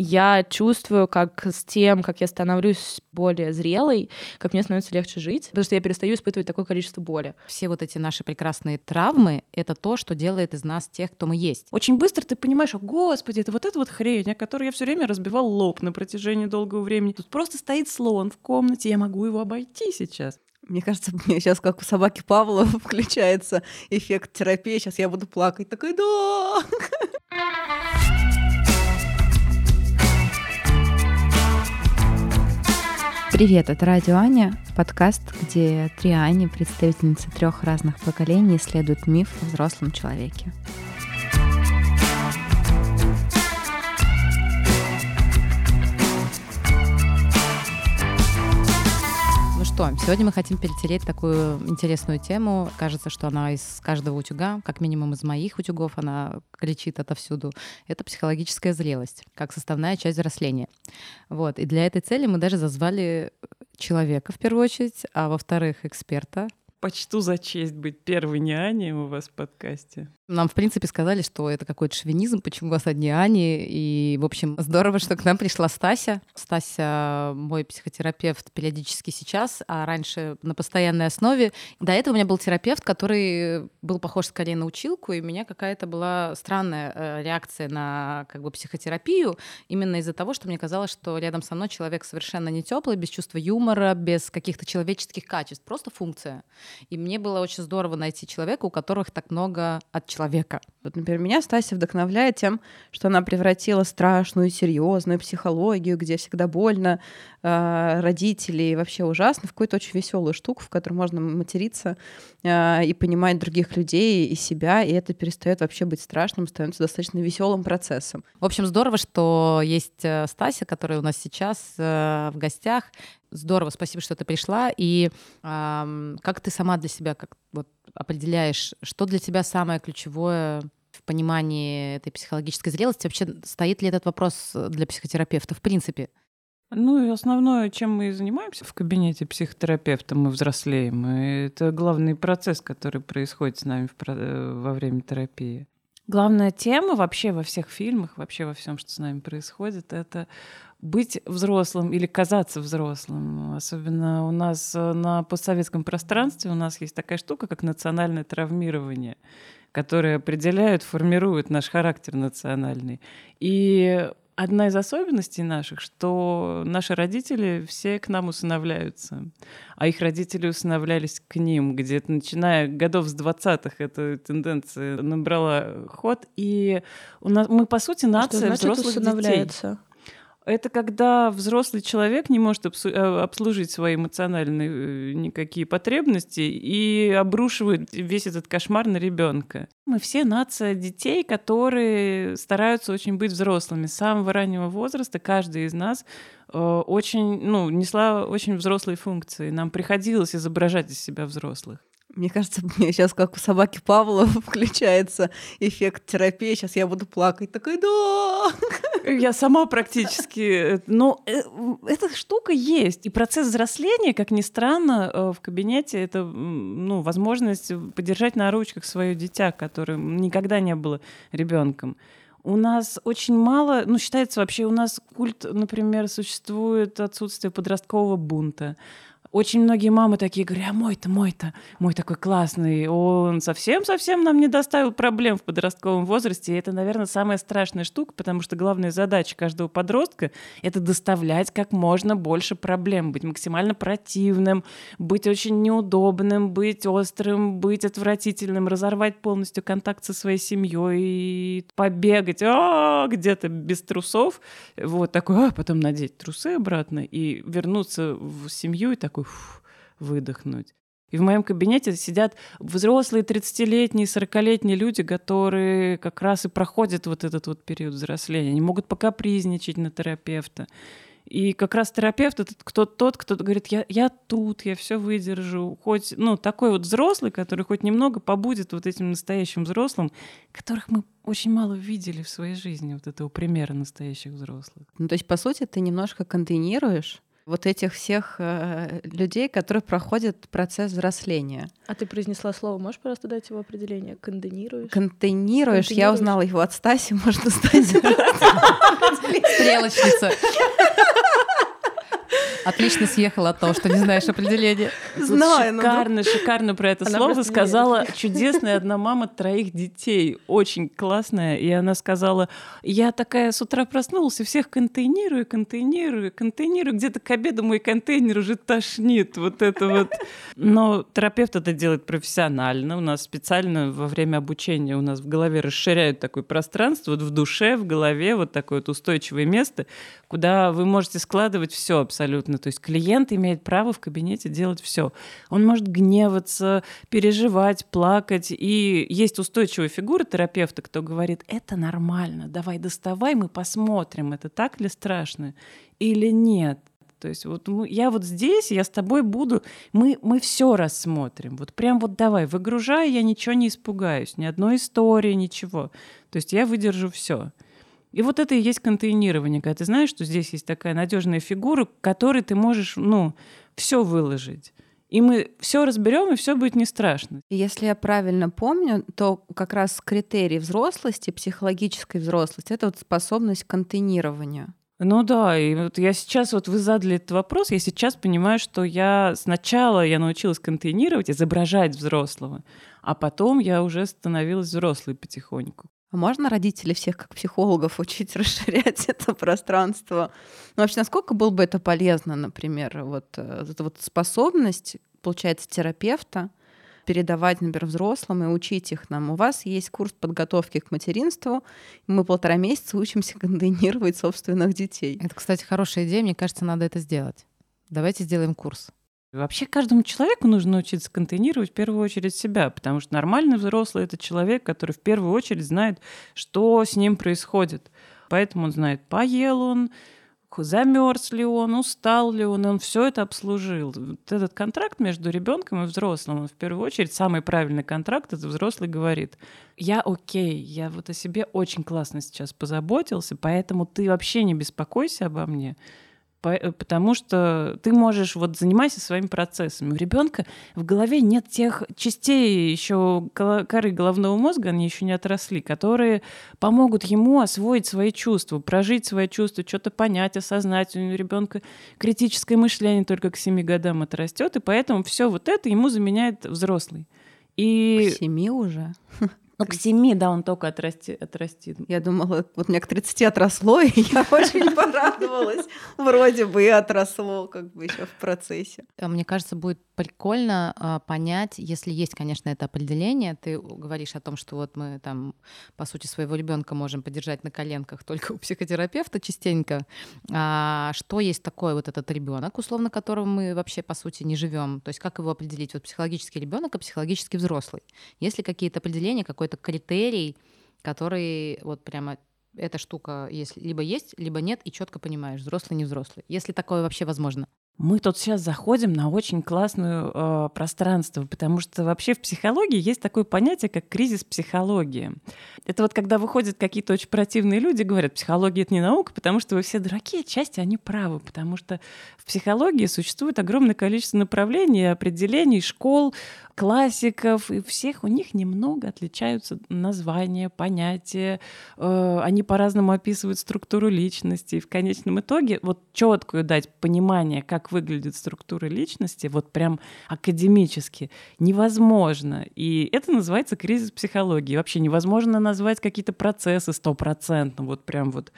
я чувствую, как с тем, как я становлюсь более зрелой, как мне становится легче жить, потому что я перестаю испытывать такое количество боли. Все вот эти наши прекрасные травмы — это то, что делает из нас тех, кто мы есть. Очень быстро ты понимаешь, о, господи, это вот эта вот хрень, о которой я все время разбивал лоб на протяжении долгого времени. Тут просто стоит слон в комнате, я могу его обойти сейчас. Мне кажется, мне сейчас как у собаки Павла включается эффект терапии. Сейчас я буду плакать. Такой, да! Привет, это Радио Аня, подкаст, где три Ани, представительницы трех разных поколений, исследуют миф о взрослом человеке. Что, сегодня мы хотим перетереть такую интересную тему. Кажется, что она из каждого утюга, как минимум из моих утюгов, она кричит отовсюду. Это психологическая зрелость, как составная часть взросления. Вот. И для этой цели мы даже зазвали человека в первую очередь, а во-вторых, эксперта, почту за честь быть первой няней у вас в подкасте. Нам, в принципе, сказали, что это какой-то шовинизм, почему у вас одни Ани. И, в общем, здорово, что к нам пришла Стася. Стася мой психотерапевт периодически сейчас, а раньше на постоянной основе. До этого у меня был терапевт, который был похож скорее на училку, и у меня какая-то была странная э, реакция на как бы психотерапию, именно из-за того, что мне казалось, что рядом со мной человек совершенно не теплый, без чувства юмора, без каких-то человеческих качеств, просто функция. И мне было очень здорово найти человека, у которых так много от человека человека. Вот, например, меня Стася вдохновляет тем, что она превратила страшную, серьезную психологию, где всегда больно, э, родителей вообще ужасно, в какую-то очень веселую штуку, в которой можно материться э, и понимать других людей и себя, и это перестает вообще быть страшным, становится достаточно веселым процессом. В общем, здорово, что есть э, Стася, которая у нас сейчас э, в гостях. Здорово, спасибо, что ты пришла. И э, как ты сама для себя как вот определяешь, что для тебя самое ключевое в понимании этой психологической зрелости? Вообще стоит ли этот вопрос для психотерапевта в принципе? Ну и основное, чем мы и занимаемся в кабинете психотерапевта, мы взрослеем. И это главный процесс, который происходит с нами в, э, во время терапии. Главная тема вообще во всех фильмах, вообще во всем, что с нами происходит, это быть взрослым или казаться взрослым. Особенно у нас э, на постсоветском пространстве у нас есть такая штука, как национальное травмирование, которое определяет, формирует наш характер национальный. И одна из особенностей наших, что наши родители все к нам усыновляются, а их родители усыновлялись к ним. Где-то начиная годов с 20-х эта тенденция набрала ход, и у нас мы, по сути, нация что значит, взрослых детей. Это когда взрослый человек не может э, обслужить свои эмоциональные э, никакие потребности и обрушивает весь этот кошмар на ребенка. Мы все нация детей, которые стараются очень быть взрослыми. С самого раннего возраста каждый из нас э, очень, ну, несла очень взрослые функции. Нам приходилось изображать из себя взрослых. Мне кажется, мне сейчас как у собаки Павла включается эффект терапии. Сейчас я буду плакать. Такой, да! Я сама практически. Но э, эта штука есть. И процесс взросления, как ни странно, э, в кабинете это ну, возможность подержать на ручках свое дитя, которое никогда не было ребенком. У нас очень мало, ну, считается вообще, у нас культ, например, существует отсутствие подросткового бунта очень многие мамы такие говорят, а мой-то, мой-то, мой такой классный, он совсем-совсем нам не доставил проблем в подростковом возрасте. И это, наверное, самая страшная штука, потому что главная задача каждого подростка — это доставлять как можно больше проблем, быть максимально противным, быть очень неудобным, быть острым, быть отвратительным, разорвать полностью контакт со своей семьей, побегать а, где-то без трусов, вот такой, а потом надеть трусы обратно и вернуться в семью и такой такой фу, выдохнуть. И в моем кабинете сидят взрослые 30-летние, 40-летние люди, которые как раз и проходят вот этот вот период взросления. Они могут покапризничать на терапевта. И как раз терапевт это кто тот, кто говорит, я, я тут, я все выдержу. Хоть, ну, такой вот взрослый, который хоть немного побудет вот этим настоящим взрослым, которых мы очень мало видели в своей жизни, вот этого примера настоящих взрослых. Ну, то есть, по сути, ты немножко контейнируешь вот этих всех э, людей, которые проходят процесс взросления. А ты произнесла слово, можешь просто дать его определение? Конденируешь? Контейнируешь. Я узнала его от Стаси, можно стать. Стрелочница. Отлично съехала от того, что не знаешь определения. Знаю. Шикарно, шикарно про это слово сказала чудесная одна мама троих детей. Очень классная. И она сказала, я такая с утра проснулась и всех контейнирую, контейнирую, контейнирую. Где-то к обеду мой контейнер уже тошнит. Вот это вот. Но терапевт это делает профессионально. У нас специально во время обучения у нас в голове расширяют такое пространство, вот в душе, в голове, вот такое вот устойчивое место, куда вы можете складывать все абсолютно. То есть клиент имеет право в кабинете делать все. Он может гневаться, переживать, плакать. И есть устойчивая фигура терапевта, кто говорит, это нормально, давай доставай, мы посмотрим, это так ли страшно или нет. То есть вот я вот здесь, я с тобой буду, мы, мы все рассмотрим. Вот прям вот давай, выгружай, я ничего не испугаюсь, ни одной истории, ничего. То есть я выдержу все. И вот это и есть контейнирование, когда ты знаешь, что здесь есть такая надежная фигура, к которой ты можешь, ну, все выложить. И мы все разберем, и все будет не страшно. Если я правильно помню, то как раз критерий взрослости, психологической взрослости, это вот способность к контейнированию. Ну да, и вот я сейчас, вот вы задали этот вопрос, я сейчас понимаю, что я сначала я научилась контейнировать, изображать взрослого, а потом я уже становилась взрослой потихоньку. А можно родителей всех как психологов учить расширять это пространство? Ну, вообще, насколько было бы это полезно, например, вот э, эта вот способность, получается, терапевта передавать, например, взрослым и учить их нам. У вас есть курс подготовки к материнству, и мы полтора месяца учимся конденировать собственных детей. Это, кстати, хорошая идея, мне кажется, надо это сделать. Давайте сделаем курс. Вообще каждому человеку нужно научиться контейнировать в первую очередь себя, потому что нормальный взрослый — это человек, который в первую очередь знает, что с ним происходит. Поэтому он знает, поел он, замерз ли он, устал ли он, он все это обслужил. Вот этот контракт между ребенком и взрослым, он в первую очередь самый правильный контракт, это взрослый говорит, я окей, я вот о себе очень классно сейчас позаботился, поэтому ты вообще не беспокойся обо мне, потому что ты можешь вот занимайся своими процессами. У ребенка в голове нет тех частей еще коры головного мозга, они еще не отросли, которые помогут ему освоить свои чувства, прожить свои чувства, что-то понять, осознать. У ребенка критическое мышление только к 7 годам отрастет, и поэтому все вот это ему заменяет взрослый. И... К семи уже? Ну, к семи, да, он только отрасти, отрастит. Я думала, вот мне к 30 отросло, и я очень порадовалась. Вроде бы и отросло, как бы еще в процессе. А мне кажется, будет прикольно а, понять, если есть, конечно, это определение. Ты говоришь о том, что вот мы там, по сути, своего ребенка можем поддержать на коленках только у психотерапевта частенько. А, что есть такое вот этот ребенок, условно которого мы вообще, по сути, не живем? То есть как его определить? Вот психологический ребенок и психологически взрослый. Есть ли какие-то определения, какой-то критерий, который вот прямо эта штука если либо есть, либо нет, и четко понимаешь, взрослый, не взрослый. Если такое вообще возможно. Мы тут сейчас заходим на очень классное э, пространство, потому что вообще в психологии есть такое понятие, как кризис психологии. Это вот когда выходят какие-то очень противные люди, говорят, психология — это не наука, потому что вы все дураки, отчасти они правы, потому что в психологии существует огромное количество направлений, определений, школ, классиков, и всех у них немного отличаются названия, понятия, э, они по-разному описывают структуру личности. И в конечном итоге вот четкую дать понимание, как выглядит структура личности, вот прям академически, невозможно. И это называется кризис психологии. Вообще невозможно назвать какие-то процессы стопроцентно, вот прям вот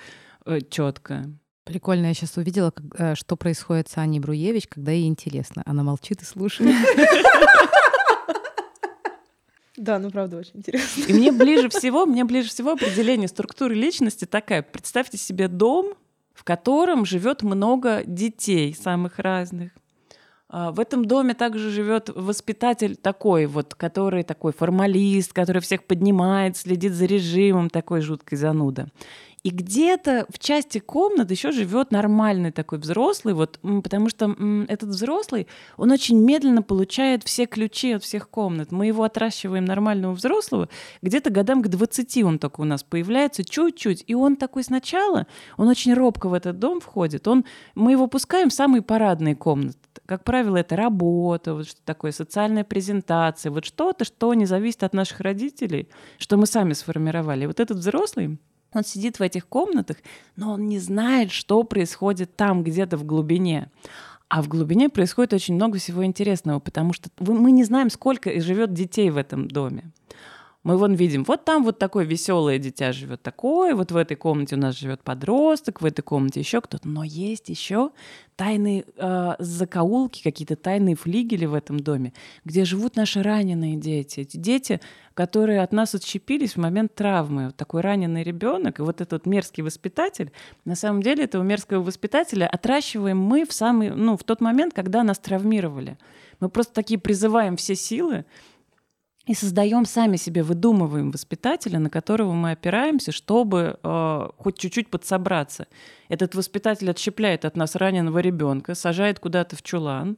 э, четко. Прикольно, я сейчас увидела, как, э, что происходит с Аней Бруевич, когда ей интересно. Она молчит и слушает. Да, ну правда очень интересно. И мне ближе всего, мне ближе всего определение структуры личности такая. Представьте себе дом, в котором живет много детей самых разных. А, В этом доме также живет воспитатель такой вот, который такой формалист, который всех поднимает, следит за режимом, такой жуткой зануда. И где-то в части комнат еще живет нормальный такой взрослый, вот, потому что этот взрослый, он очень медленно получает все ключи от всех комнат. Мы его отращиваем нормального взрослого, где-то годам к 20 он только у нас появляется, чуть-чуть. И он такой сначала, он очень робко в этот дом входит, он, мы его пускаем в самые парадные комнаты. Как правило, это работа, вот что такое социальная презентация, вот что-то, что не зависит от наших родителей, что мы сами сформировали. Вот этот взрослый, он сидит в этих комнатах, но он не знает, что происходит там, где-то в глубине. А в глубине происходит очень много всего интересного, потому что мы не знаем, сколько живет детей в этом доме. Мы вон видим, вот там вот такое веселое дитя живет такое, вот в этой комнате у нас живет подросток, в этой комнате еще кто-то. Но есть еще тайные э, закоулки, какие-то тайные флигели в этом доме, где живут наши раненые дети. Эти дети, которые от нас отщепились в момент травмы. Вот такой раненый ребенок, и вот этот мерзкий воспитатель, на самом деле этого мерзкого воспитателя отращиваем мы в самый, ну, в тот момент, когда нас травмировали. Мы просто такие призываем все силы, и создаем сами себе, выдумываем воспитателя, на которого мы опираемся, чтобы э, хоть чуть-чуть подсобраться. Этот воспитатель отщепляет от нас раненого ребенка, сажает куда-то в чулан,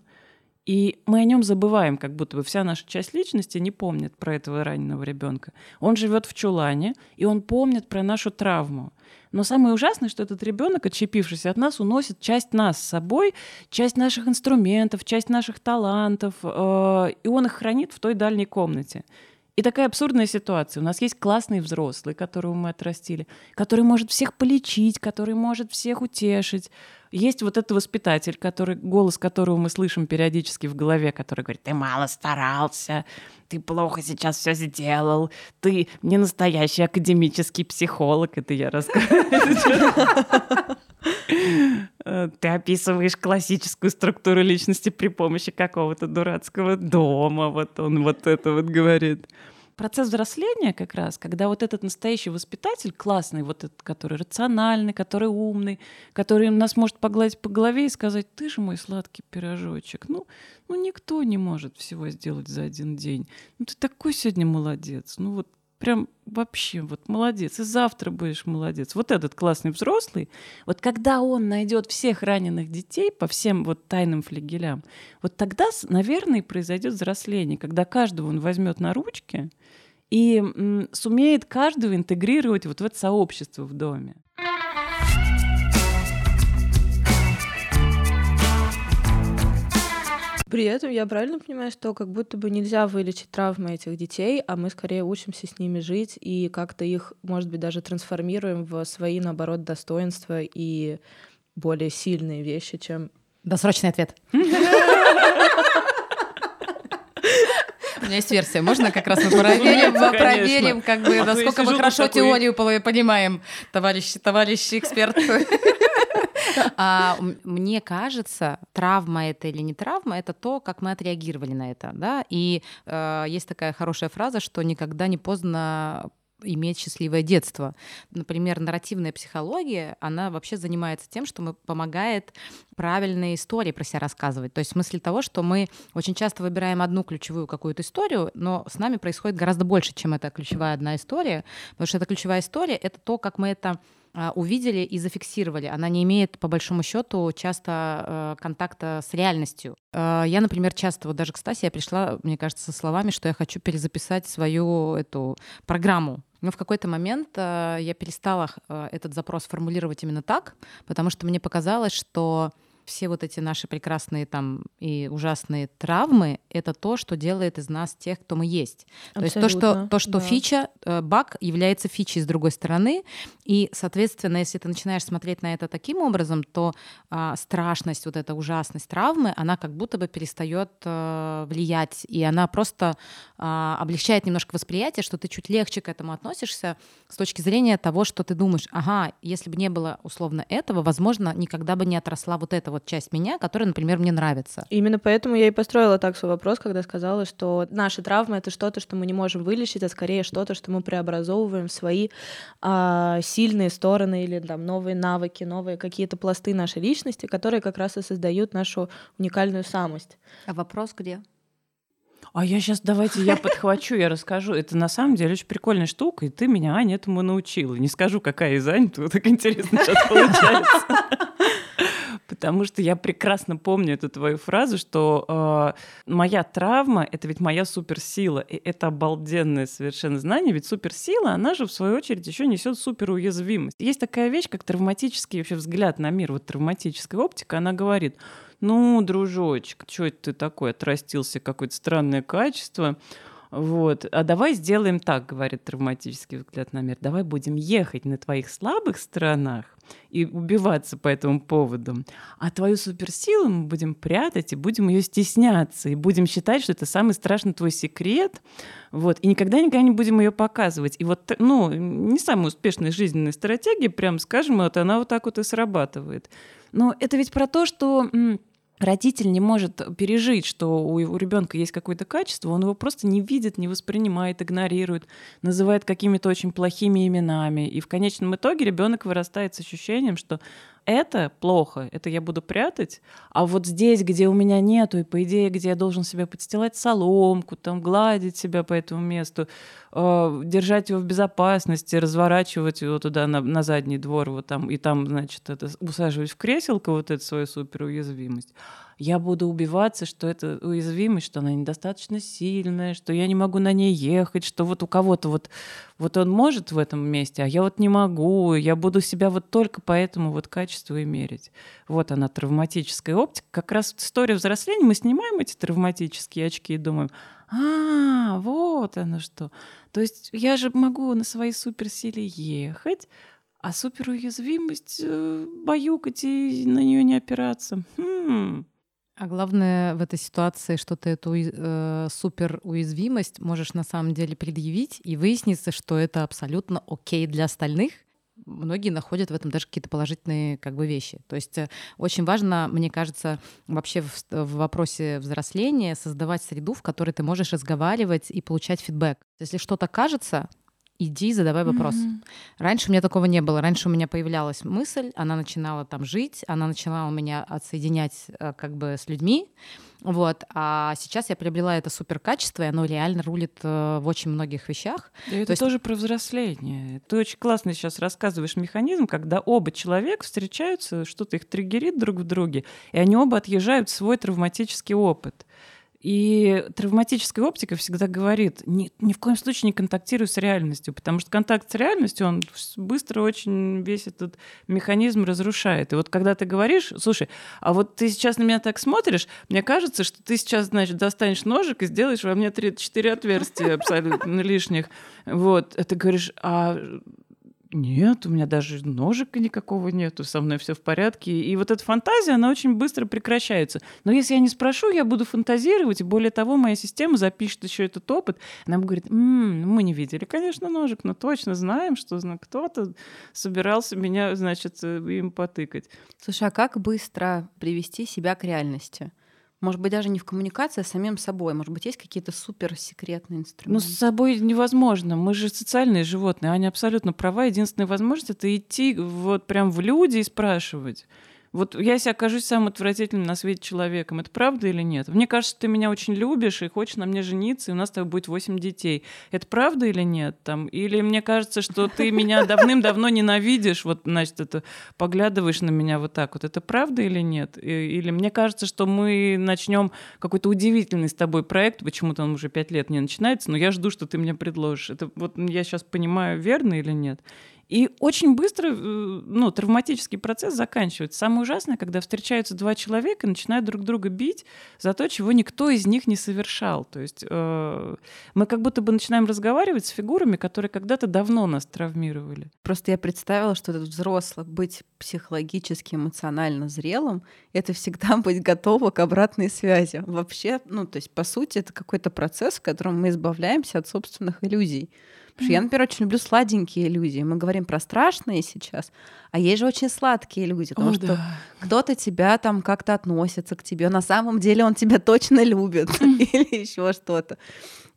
и мы о нем забываем, как будто бы вся наша часть личности не помнит про этого раненого ребенка. Он живет в чулане, и он помнит про нашу травму. Но самое ужасное, что этот ребенок, отщепившись от нас, уносит часть нас с собой, часть наших инструментов, часть наших талантов, э, и он их хранит в той дальней комнате. И такая абсурдная ситуация. У нас есть классный взрослый, которого мы отрастили, который может всех полечить, который может всех утешить. Есть вот этот воспитатель, который, голос которого мы слышим периодически в голове, который говорит, ты мало старался, ты плохо сейчас все сделал, ты не настоящий академический психолог, это я рассказываю. Ты описываешь классическую структуру личности при помощи какого-то дурацкого дома, вот он вот это вот говорит. Процесс взросления как раз, когда вот этот настоящий воспитатель, классный, вот этот, который рациональный, который умный, который нас может погладить по голове и сказать, ты же мой сладкий пирожочек. Ну, ну никто не может всего сделать за один день. Ну ты такой сегодня молодец. Ну вот прям вообще вот молодец. И завтра будешь молодец. Вот этот классный взрослый, вот когда он найдет всех раненых детей по всем вот тайным флигелям, вот тогда, наверное, произойдет взросление, когда каждого он возьмет на ручки и м, сумеет каждого интегрировать вот в это сообщество в доме. При этом я правильно понимаю, что как будто бы нельзя вылечить травмы этих детей, а мы скорее учимся с ними жить и как-то их, может быть, даже трансформируем в свои, наоборот, достоинства и более сильные вещи, чем... Досрочный ответ. У меня есть версия. Можно как раз мы проверим, Конечно. проверим, как бы, А насколько мы хорошо такой- теорию по- понимаем, товарищи, товарищи эксперт. А, мне кажется, травма это или не травма, это то, как мы отреагировали на это, да. И э, есть такая хорошая фраза, что никогда не поздно иметь счастливое детство. Например, нарративная психология, она вообще занимается тем, что мы помогает правильные истории про себя рассказывать. То есть в смысле того, что мы очень часто выбираем одну ключевую какую-то историю, но с нами происходит гораздо больше, чем эта ключевая одна история, потому что эта ключевая история — это то, как мы это увидели и зафиксировали. Она не имеет, по большому счету, часто э, контакта с реальностью. Э, Я, например, часто, вот даже к Стасе я пришла, мне кажется, со словами, что я хочу перезаписать свою эту программу. Но в какой-то момент э, я перестала этот запрос формулировать именно так, потому что мне показалось, что все вот эти наши прекрасные там и ужасные травмы — это то, что делает из нас тех, кто мы есть. То есть то, что, Абсолютно, то, что да. фича, э, баг является фичей с другой стороны, и, соответственно, если ты начинаешь смотреть на это таким образом, то а, страшность, вот эта ужасность травмы, она как будто бы перестает э, влиять, и она просто а, облегчает немножко восприятие, что ты чуть легче к этому относишься с точки зрения того, что ты думаешь, ага, если бы не было условно этого, возможно, никогда бы не отросла вот эта вот часть меня, которая, например, мне нравится. Именно поэтому я и построила так свой вопрос, когда сказала, что наши травмы — это что-то, что мы не можем вылечить, а скорее что-то, что мы преобразовываем в свои а, сильные стороны или там новые навыки, новые какие-то пласты нашей личности, которые как раз и создают нашу уникальную самость. А вопрос где? А я сейчас давайте я подхвачу, я расскажу. Это на самом деле очень прикольная штука, и ты меня, Аня, этому научила. Не скажу, какая из Ань, тут так интересно сейчас получается. Потому что я прекрасно помню эту твою фразу, что э, моя травма — это ведь моя суперсила. И это обалденное совершенно знание. Ведь суперсила, она же, в свою очередь, еще несет суперуязвимость. Есть такая вещь, как травматический вообще взгляд на мир. Вот травматическая оптика, она говорит, ну, дружочек, что это ты такой, отрастился какое-то странное качество, вот. А давай сделаем так, говорит травматический взгляд на мир. Давай будем ехать на твоих слабых сторонах и убиваться по этому поводу. А твою суперсилу мы будем прятать и будем ее стесняться. И будем считать, что это самый страшный твой секрет. Вот. И никогда никогда не будем ее показывать. И вот, ну, не самая успешная жизненная стратегия, прям скажем, вот она вот так вот и срабатывает. Но это ведь про то, что родитель не может пережить, что у, у ребенка есть какое-то качество, он его просто не видит, не воспринимает, игнорирует, называет какими-то очень плохими именами. И в конечном итоге ребенок вырастает с ощущением, что это плохо, это я буду прятать, а вот здесь, где у меня нету, и по идее, где я должен себе подстилать соломку, там гладить себя по этому месту, э, держать его в безопасности, разворачивать его туда на, на задний двор, вот там, и там, значит, это, усаживать в креселко вот эту свою суперуязвимость я буду убиваться, что это уязвимость, что она недостаточно сильная, что я не могу на ней ехать, что вот у кого-то вот, вот он может в этом месте, а я вот не могу, я буду себя вот только по этому вот качеству и мерить. Вот она, травматическая оптика. Как раз история взросления, мы снимаем эти травматические очки и думаем, а, вот оно что. То есть я же могу на своей суперсиле ехать, а суперуязвимость э, баюкать и на нее не опираться. Хм. А главное в этой ситуации, что ты эту э, супер уязвимость можешь на самом деле предъявить, и выяснится, что это абсолютно окей для остальных. Многие находят в этом даже какие-то положительные как бы вещи. То есть э, очень важно, мне кажется, вообще в, в вопросе взросления создавать среду, в которой ты можешь разговаривать и получать фидбэк. Если что-то кажется, иди, задавай вопрос. Mm-hmm. Раньше у меня такого не было. Раньше у меня появлялась мысль, она начинала там жить, она начинала меня отсоединять э, как бы с людьми. Вот. А сейчас я приобрела это супер качество, и оно реально рулит э, в очень многих вещах. И это То есть... тоже про взросление. Ты очень классно сейчас рассказываешь механизм, когда оба человека встречаются, что-то их триггерит друг в друге, и они оба отъезжают свой травматический опыт. И травматическая оптика всегда говорит, ни, ни в коем случае не контактируй с реальностью, потому что контакт с реальностью, он быстро очень весь этот механизм разрушает. И вот когда ты говоришь, слушай, а вот ты сейчас на меня так смотришь, мне кажется, что ты сейчас, значит, достанешь ножик и сделаешь во мне 3-4 отверстия абсолютно лишних. Вот, ты говоришь, а нет, у меня даже ножика никакого нету, со мной все в порядке. И вот эта фантазия, она очень быстро прекращается. Но если я не спрошу, я буду фантазировать, и более того, моя система запишет еще этот опыт. Она говорит, м-м, мы не видели, конечно, ножик, но точно знаем, что кто-то собирался меня, значит, э, им потыкать. Слушай, а как быстро привести себя к реальности? Может быть, даже не в коммуникации, а самим собой. Может быть, есть какие-то суперсекретные инструменты? Ну, с собой невозможно. Мы же социальные животные. Аня абсолютно права. Единственная возможность — это идти вот прям в люди и спрашивать. Вот я себя окажусь самым отвратительным на свете человеком. Это правда или нет? Мне кажется, ты меня очень любишь и хочешь на мне жениться, и у нас с тобой будет 8 детей. Это правда или нет? Там? Или мне кажется, что ты меня давным-давно ненавидишь, вот, значит, это поглядываешь на меня вот так вот. Это правда или нет? Или мне кажется, что мы начнем какой-то удивительный с тобой проект, почему-то он уже 5 лет не начинается, но я жду, что ты мне предложишь. Это вот я сейчас понимаю, верно или нет? И очень быстро э, ну, травматический процесс заканчивается. Самое ужасное, когда встречаются два человека и начинают друг друга бить за то, чего никто из них не совершал. То есть э, мы как будто бы начинаем разговаривать с фигурами, которые когда-то давно нас травмировали. Просто я представила, что этот взрослый быть психологически, эмоционально зрелым, это всегда быть готово к обратной связи. Вообще, ну, то есть, по сути, это какой-то процесс, в котором мы избавляемся от собственных иллюзий. Потому что я, например, очень люблю сладенькие иллюзии. Мы говорим про страшные сейчас, а есть же очень сладкие иллюзии, потому О, что да. кто-то тебя там как-то относится к тебе, на самом деле он тебя точно любит или еще что-то.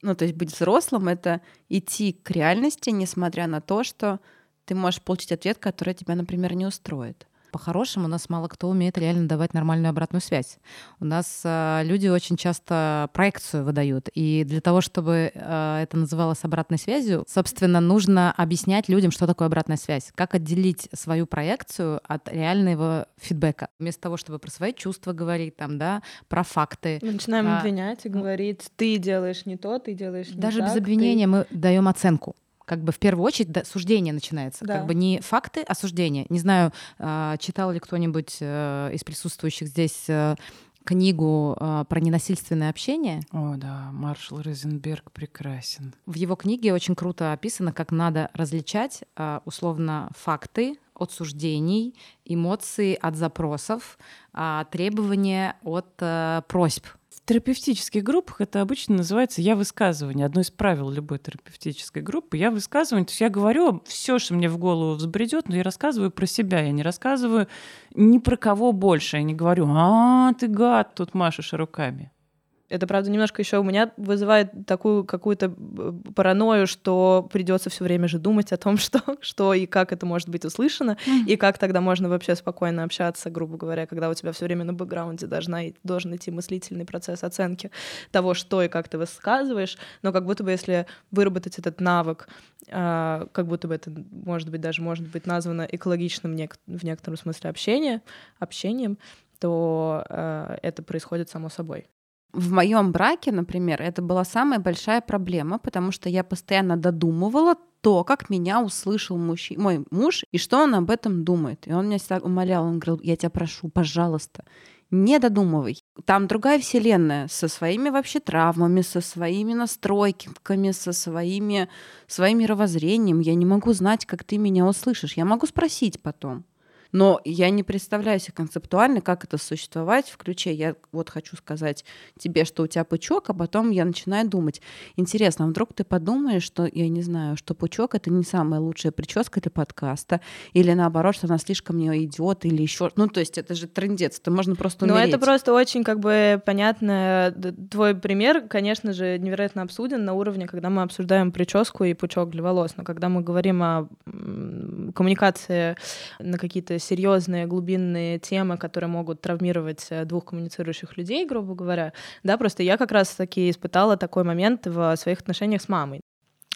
Ну, то есть быть взрослым — это идти к реальности, несмотря на то, что ты можешь получить ответ, который тебя, например, не устроит. По-хорошему, у нас мало кто умеет реально давать нормальную обратную связь. У нас э, люди очень часто проекцию выдают. И для того, чтобы э, это называлось обратной связью, собственно, нужно объяснять людям, что такое обратная связь. Как отделить свою проекцию от реального фидбэка. Вместо того, чтобы про свои чувства говорить, там, да, про факты. Мы начинаем А, обвинять и говорить, ты делаешь не то, ты делаешь не Даже так, без ты- обвинения мы даем оценку. Как бы в первую очередь да, суждение начинается. Да. Как бы не факты, а суждение. Не знаю, а, читал ли кто-нибудь э, из присутствующих здесь э, книгу э, про ненасильственное общение. О, да, маршал Розенберг прекрасен. В его книге очень круто описано, как надо различать э, условно факты от суждений, эмоции от запросов, а требования от э, просьб. Терапевтических группах это обычно называется «я высказывание». Одно из правил любой терапевтической группы — «я высказывание». То есть я говорю все, что мне в голову взбредет, но я рассказываю про себя. Я не рассказываю ни про кого больше. Я не говорю «а, ты гад, тут машешь руками». Это, правда, немножко еще у меня вызывает такую какую-то э, паранойю, что придется все время же думать о том, что, что и как это может быть услышано, и как тогда можно вообще спокойно общаться, грубо говоря, когда у тебя все время на бэкграунде должна, должен идти мыслительный процесс оценки того, что и как ты высказываешь. Но как будто бы если выработать этот навык, а, как будто бы это, может быть, даже может быть названо экологичным нек- в некотором смысле общение, общением, то э, это происходит само собой. В моем браке, например, это была самая большая проблема, потому что я постоянно додумывала то, как меня услышал мужчи- мой муж и что он об этом думает. И он меня всегда умолял, он говорил, я тебя прошу, пожалуйста, не додумывай. Там другая вселенная со своими вообще травмами, со своими настройками, со своими, своим мировоззрением. Я не могу знать, как ты меня услышишь. Я могу спросить потом. Но я не представляю себе концептуально, как это существовать в ключе. Я вот хочу сказать тебе, что у тебя пучок, а потом я начинаю думать. Интересно, а вдруг ты подумаешь, что, я не знаю, что пучок — это не самая лучшая прическа для подкаста, или наоборот, что она слишком мне идет, или еще... Ну, то есть это же трендец, это можно просто Ну, умереть. это просто очень как бы понятно. Твой пример, конечно же, невероятно обсуден на уровне, когда мы обсуждаем прическу и пучок для волос. Но когда мы говорим о коммуникации на какие-то серьезные глубинные темы, которые могут травмировать э, двух коммуницирующих людей, грубо говоря, да, просто я как раз таки испытала такой момент в своих отношениях с мамой.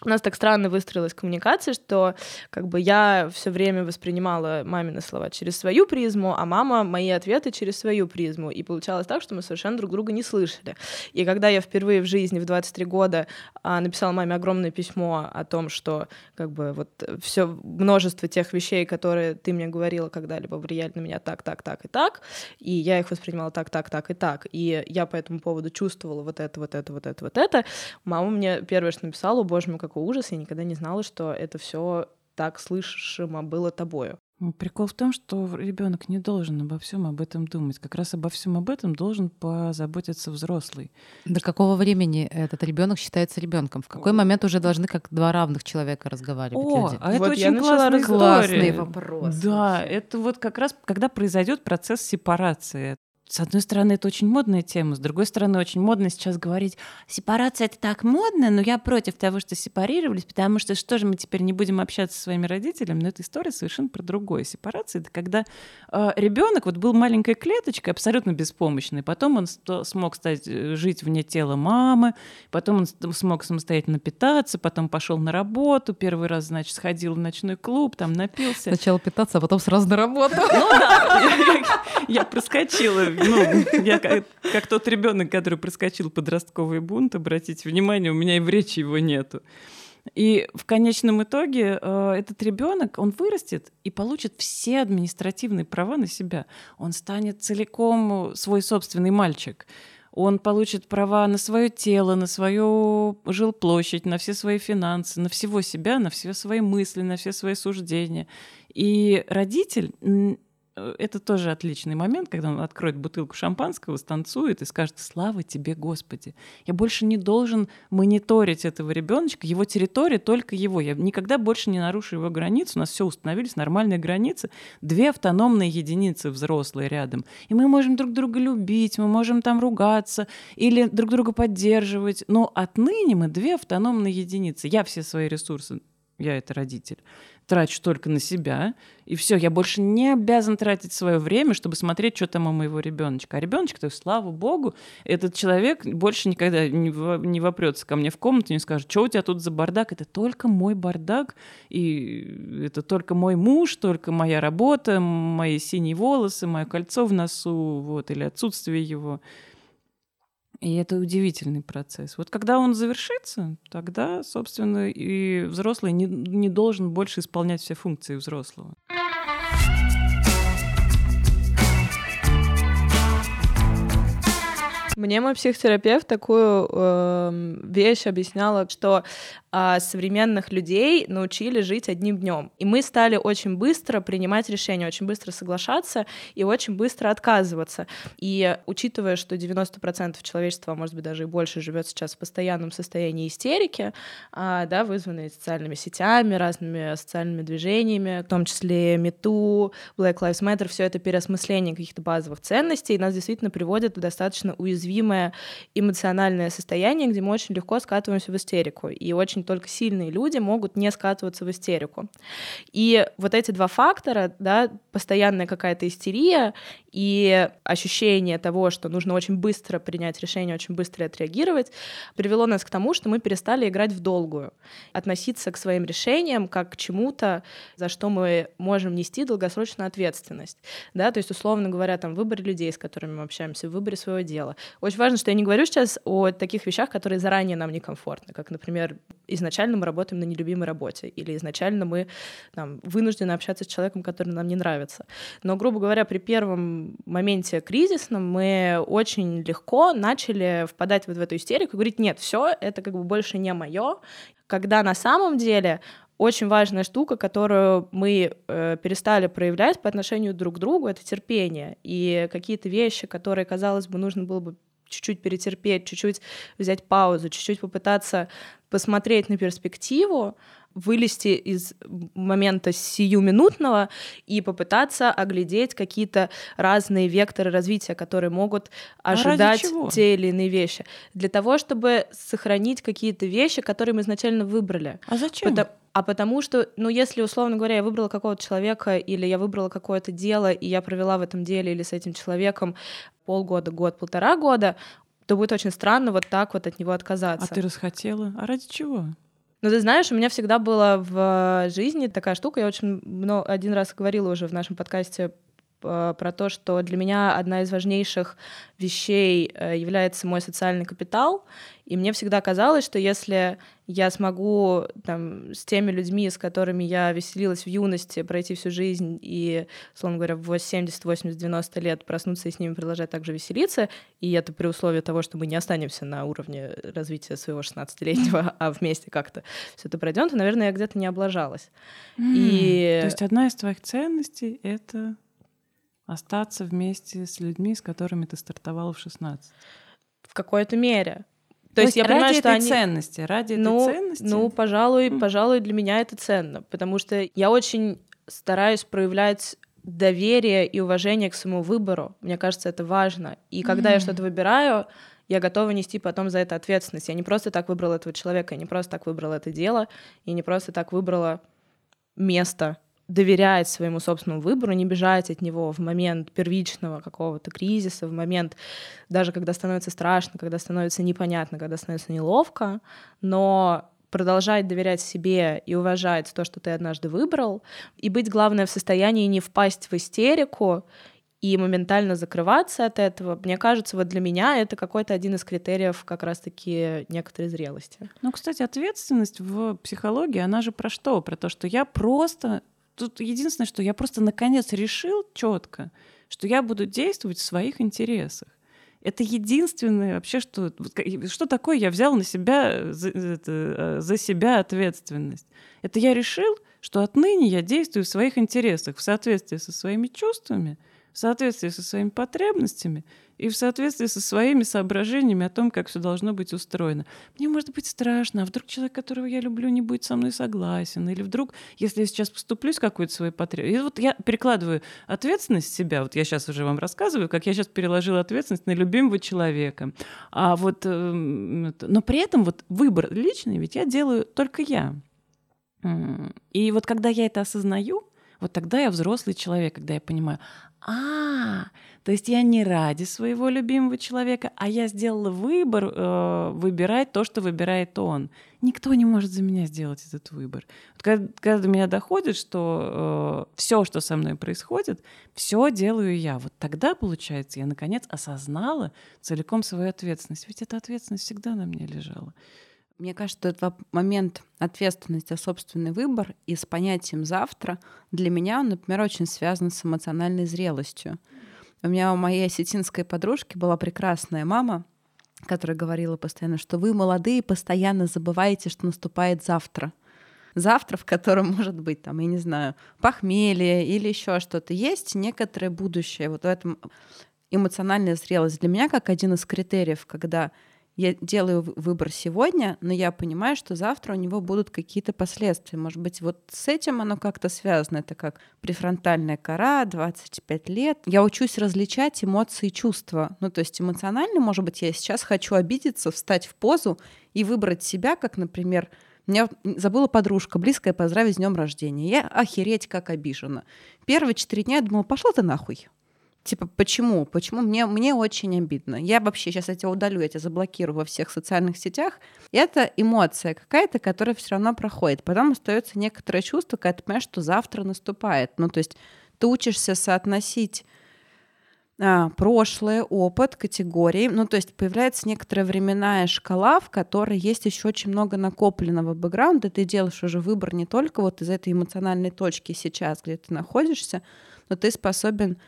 У нас так странно выстроилась коммуникация, что как бы я все время воспринимала мамины слова через свою призму, а мама мои ответы через свою призму. И получалось так, что мы совершенно друг друга не слышали. И когда я впервые в жизни в 23 года а, написала маме огромное письмо о том, что как бы вот все множество тех вещей, которые ты мне говорила когда-либо, влияли на меня так, так, так и так, и я их воспринимала так, так, так и так, и я по этому поводу чувствовала вот это, вот это, вот это, вот это, мама мне первое, что написала, «О, боже мой, какой ужас, я никогда не знала, что это все так слышимо было тобою. Ну, Прикол в том, что ребенок не должен обо всем об этом думать. Как раз обо всем об этом должен позаботиться взрослый. До какого времени этот ребенок считается ребенком? В какой момент уже должны как два равных человека разговаривать О, люди? а это Вот очень история. Классный вопрос. Да, вообще. это вот как раз когда произойдет процесс сепарации. С одной стороны, это очень модная тема, с другой стороны, очень модно сейчас говорить, сепарация это так модно, но я против того, что сепарировались, потому что что же мы теперь не будем общаться со своими родителями, но эта история совершенно про другое. Сепарация это когда ребенок вот был маленькой клеточкой, абсолютно беспомощный, потом он сто- смог стать э, жить вне тела мамы, потом он смог самостоятельно питаться, потом пошел на работу, первый раз, значит, сходил в ночной клуб, там напился. Сначала питаться, а потом сразу на работу. Ну да, я проскочила. Ну, я как, как тот ребенок, который проскочил подростковый бунт, обратите внимание, у меня и в речи его нету. И в конечном итоге э, этот ребенок, он вырастет и получит все административные права на себя. Он станет целиком свой собственный мальчик. Он получит права на свое тело, на свою жилплощадь, на все свои финансы, на всего себя, на все свои мысли, на все свои суждения. И родитель это тоже отличный момент, когда он откроет бутылку шампанского, станцует и скажет «Слава тебе, Господи! Я больше не должен мониторить этого ребеночка, его территория только его. Я никогда больше не нарушу его границы. У нас все установились, нормальные границы. Две автономные единицы взрослые рядом. И мы можем друг друга любить, мы можем там ругаться или друг друга поддерживать. Но отныне мы две автономные единицы. Я все свои ресурсы я это родитель, трачу только на себя, и все, я больше не обязан тратить свое время, чтобы смотреть, что там у моего ребеночка. А ребеночек, то есть, слава богу, этот человек больше никогда не, не вопрется ко мне в комнату, не скажет, что у тебя тут за бардак. Это только мой бардак, и это только мой муж, только моя работа, мои синие волосы, мое кольцо в носу, вот, или отсутствие его. И это удивительный процесс. Вот когда он завершится, тогда, собственно, и взрослый не, не должен больше исполнять все функции взрослого. Мне мой психотерапевт такую э, вещь объясняла, что э, современных людей научили жить одним днем. И мы стали очень быстро принимать решения, очень быстро соглашаться и очень быстро отказываться. И учитывая, что 90% человечества, а может быть даже и больше, живет сейчас в постоянном состоянии истерики, э, да, вызванной социальными сетями, разными социальными движениями, в том числе МИТУ, Black Lives Matter, все это переосмысление каких-то базовых ценностей, нас действительно приводит в достаточно уязвимое эмоциональное состояние, где мы очень легко скатываемся в истерику. И очень только сильные люди могут не скатываться в истерику. И вот эти два фактора, да, постоянная какая-то истерия и ощущение того, что нужно очень быстро принять решение, очень быстро отреагировать, привело нас к тому, что мы перестали играть в долгую, относиться к своим решениям как к чему-то, за что мы можем нести долгосрочную ответственность. Да? То есть, условно говоря, там, в выборе людей, с которыми мы общаемся, в выборе своего дела. Очень важно, что я не говорю сейчас о таких вещах, которые заранее нам некомфортны, как, например, изначально мы работаем на нелюбимой работе, или изначально мы там, вынуждены общаться с человеком, который нам не нравится. Но, грубо говоря, при первом моменте кризисном мы очень легко начали впадать вот в эту истерику и говорить, нет, все, это как бы больше не мое, когда на самом деле очень важная штука, которую мы э, перестали проявлять по отношению друг к другу, это терпение. И какие-то вещи, которые, казалось бы, нужно было бы чуть-чуть перетерпеть, чуть-чуть взять паузу, чуть-чуть попытаться посмотреть на перспективу, вылезти из момента сиюминутного и попытаться оглядеть какие-то разные векторы развития, которые могут а ожидать а те или иные вещи. Для того, чтобы сохранить какие-то вещи, которые мы изначально выбрали. А зачем? Потому, а потому что, ну, если, условно говоря, я выбрала какого-то человека, или я выбрала какое-то дело, и я провела в этом деле или с этим человеком полгода, год, полтора года, то будет очень странно вот так вот от него отказаться. А ты расхотела? А ради чего? Ну, ты знаешь, у меня всегда была в жизни такая штука, я очень много, один раз говорила уже в нашем подкасте про то, что для меня одна из важнейших вещей э, является мой социальный капитал. И мне всегда казалось, что если я смогу там, с теми людьми, с которыми я веселилась в юности, пройти всю жизнь и, словно говоря, в 70, 80, 90 лет проснуться и с ними продолжать также веселиться, и это при условии того, что мы не останемся на уровне развития своего 16-летнего, а вместе как-то все это пройдем, то, наверное, я где-то не облажалась. Mm, и... То есть одна из твоих ценностей — это остаться вместе с людьми, с которыми ты стартовал в 16? В какой-то мере. То, То есть я ради понимаю, что этой они... ценности, ради ну, этой ценности. Ну, пожалуй, mm. пожалуй, для меня это ценно, потому что я очень стараюсь проявлять доверие и уважение к своему выбору. Мне кажется, это важно. И когда mm. я что-то выбираю, я готова нести потом за это ответственность. Я не просто так выбрала этого человека, я не просто так выбрала это дело, я не просто так выбрала место, доверять своему собственному выбору, не бежать от него в момент первичного какого-то кризиса, в момент даже когда становится страшно, когда становится непонятно, когда становится неловко, но продолжать доверять себе и уважать то, что ты однажды выбрал, и быть, главное, в состоянии не впасть в истерику и моментально закрываться от этого, мне кажется, вот для меня это какой-то один из критериев как раз-таки некоторой зрелости. Ну, кстати, ответственность в психологии, она же про что? Про то, что я просто тут единственное, что я просто наконец решил четко, что я буду действовать в своих интересах. Это единственное вообще, что, что такое я взял на себя, за, это, за себя ответственность. Это я решил, что отныне я действую в своих интересах, в соответствии со своими чувствами, в соответствии со своими потребностями и в соответствии со своими соображениями о том, как все должно быть устроено. Мне может быть страшно, а вдруг человек, которого я люблю, не будет со мной согласен, или вдруг, если я сейчас поступлюсь какой-то своей потребностью. И вот я перекладываю ответственность себя, вот я сейчас уже вам рассказываю, как я сейчас переложила ответственность на любимого человека. А вот, э, но при этом вот выбор личный ведь я делаю только я. И вот когда я это осознаю, вот тогда я взрослый человек, когда я понимаю, а, то есть я не ради своего любимого человека, а я сделала выбор э, выбирать то, что выбирает он. Никто не может за меня сделать этот выбор. Вот когда, когда до меня доходит, что э, все, что со мной происходит, все делаю я. Вот тогда, получается, я наконец осознала целиком свою ответственность. Ведь эта ответственность всегда на мне лежала. Мне кажется, этот момент ответственности за собственный выбор и с понятием «завтра» для меня, например, очень связан с эмоциональной зрелостью. У меня у моей осетинской подружки была прекрасная мама, которая говорила постоянно, что вы, молодые, постоянно забываете, что наступает завтра. Завтра, в котором может быть, там, я не знаю, похмелье или еще что-то. Есть некоторое будущее. Вот в этом эмоциональная зрелость для меня как один из критериев, когда я делаю выбор сегодня, но я понимаю, что завтра у него будут какие-то последствия. Может быть, вот с этим оно как-то связано. Это как префронтальная кора, 25 лет. Я учусь различать эмоции и чувства. Ну, то есть эмоционально, может быть, я сейчас хочу обидеться, встать в позу и выбрать себя, как, например, меня забыла подружка, близкая, поздравить с днем рождения. Я охереть как обижена. Первые четыре дня я думала, пошла ты нахуй. Типа, почему? Почему? Мне, мне очень обидно. Я вообще сейчас я тебя удалю, я тебя заблокирую во всех социальных сетях. Это эмоция какая-то, которая все равно проходит. Потом остается некоторое чувство, когда ты понимаешь, что завтра наступает. Ну, то есть ты учишься соотносить а, прошлое, опыт, категории. Ну, то есть появляется некоторая временная шкала, в которой есть еще очень много накопленного бэкграунда. Ты делаешь уже выбор не только вот из этой эмоциональной точки сейчас, где ты находишься, но ты способен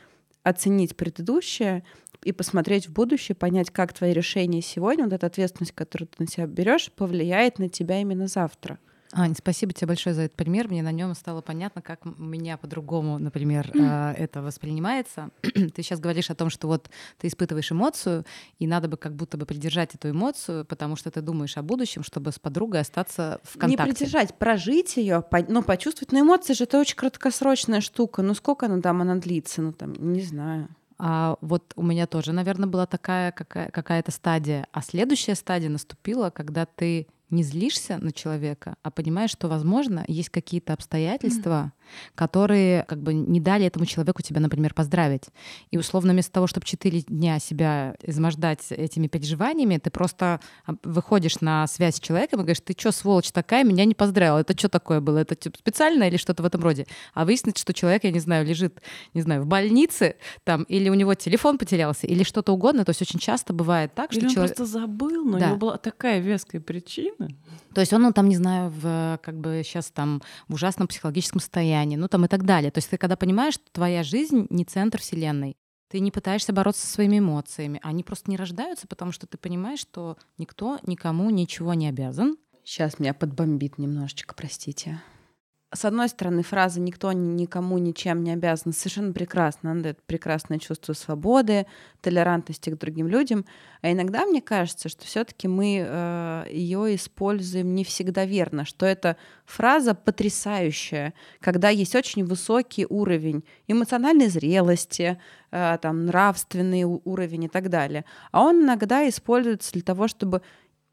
оценить предыдущее и посмотреть в будущее, понять, как твои решения сегодня, вот эта ответственность, которую ты на себя берешь, повлияет на тебя именно завтра. Ань, спасибо тебе большое за этот пример. Мне на нем стало понятно, как у меня по-другому, например, э, это воспринимается. ты сейчас говоришь о том, что вот ты испытываешь эмоцию, и надо бы как будто бы придержать эту эмоцию, потому что ты думаешь о будущем, чтобы с подругой остаться в контакте. Не придержать, прожить ее, ну, почувствовать. Но эмоции же это очень краткосрочная штука. Ну, сколько она там, она длится? Ну, там, не знаю. А вот у меня тоже, наверное, была такая какая- какая-то стадия. А следующая стадия наступила, когда ты не злишься на человека, а понимаешь, что, возможно, есть какие-то обстоятельства, которые как бы не дали этому человеку тебя, например, поздравить. И условно вместо того, чтобы четыре дня себя измождать этими переживаниями, ты просто выходишь на связь с человеком и говоришь, ты что, сволочь такая, меня не поздравила, это что такое было, это типа, специально или что-то в этом роде. А выяснится, что человек, я не знаю, лежит, не знаю, в больнице, там, или у него телефон потерялся, или что-то угодно. То есть очень часто бывает так, или что он человек... просто забыл, но да. у него была такая веская причина. То есть он, ну, там, не знаю, в, как бы сейчас там в ужасном психологическом состоянии, ну, там и так далее. То есть ты когда понимаешь, что твоя жизнь не центр Вселенной, ты не пытаешься бороться со своими эмоциями, они просто не рождаются, потому что ты понимаешь, что никто никому ничего не обязан. Сейчас меня подбомбит немножечко, простите с одной стороны, фраза «никто никому ничем не обязан» совершенно прекрасно. Она дает прекрасное чувство свободы, толерантности к другим людям. А иногда мне кажется, что все таки мы э, ее используем не всегда верно, что эта фраза потрясающая, когда есть очень высокий уровень эмоциональной зрелости, э, там, нравственный уровень и так далее. А он иногда используется для того, чтобы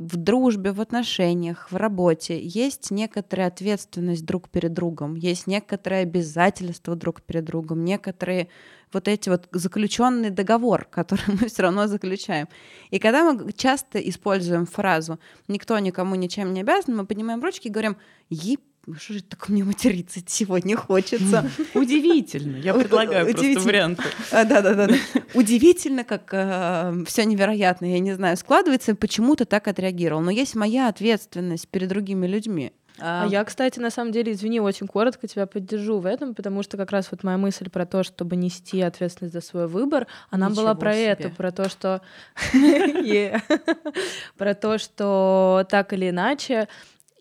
в дружбе, в отношениях, в работе есть некоторая ответственность друг перед другом, есть некоторое обязательство друг перед другом, некоторые вот эти вот заключенный договор, который мы все равно заключаем. И когда мы часто используем фразу «никто никому ничем не обязан», мы поднимаем ручки и говорим «еб что же так мне материться сегодня хочется? Удивительно. Я предлагаю просто варианты. Да-да-да. Удивительно, как э, все невероятно, я не знаю, складывается, почему ты так отреагировал. Но есть моя ответственность перед другими людьми. А я, кстати, на самом деле, извини, очень коротко тебя поддержу в этом, потому что как раз вот моя мысль про то, чтобы нести ответственность за свой выбор, она Ничего была про себе. это, про то, что... Про то, что так или иначе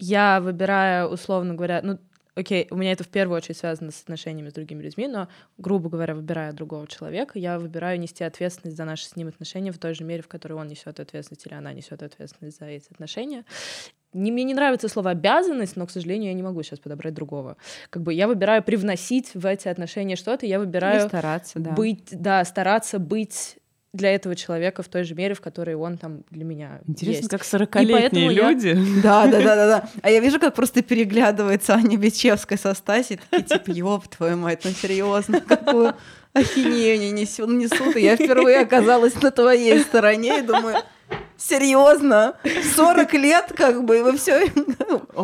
я выбираю, условно говоря, ну, окей, у меня это в первую очередь связано с отношениями с другими людьми, но, грубо говоря, выбирая другого человека, я выбираю нести ответственность за наши с ним отношения в той же мере, в которой он несет ответственность или она несет ответственность за эти отношения. Не, мне не нравится слово обязанность, но, к сожалению, я не могу сейчас подобрать другого. Как бы я выбираю привносить в эти отношения что-то, я выбираю стараться, да. быть, да, стараться быть для этого человека в той же мере, в которой он там для меня Интересно, есть. как поэтому 40-летние я- люди. Да, да, да, да, да. А я вижу, как просто переглядывается Аня Бичевская со Стасей, такие типа, ёб твою мать, ну серьезно, какую ахинею они несут, несут. И я впервые оказалась на твоей стороне и думаю, серьезно, 40 лет как бы, и вы все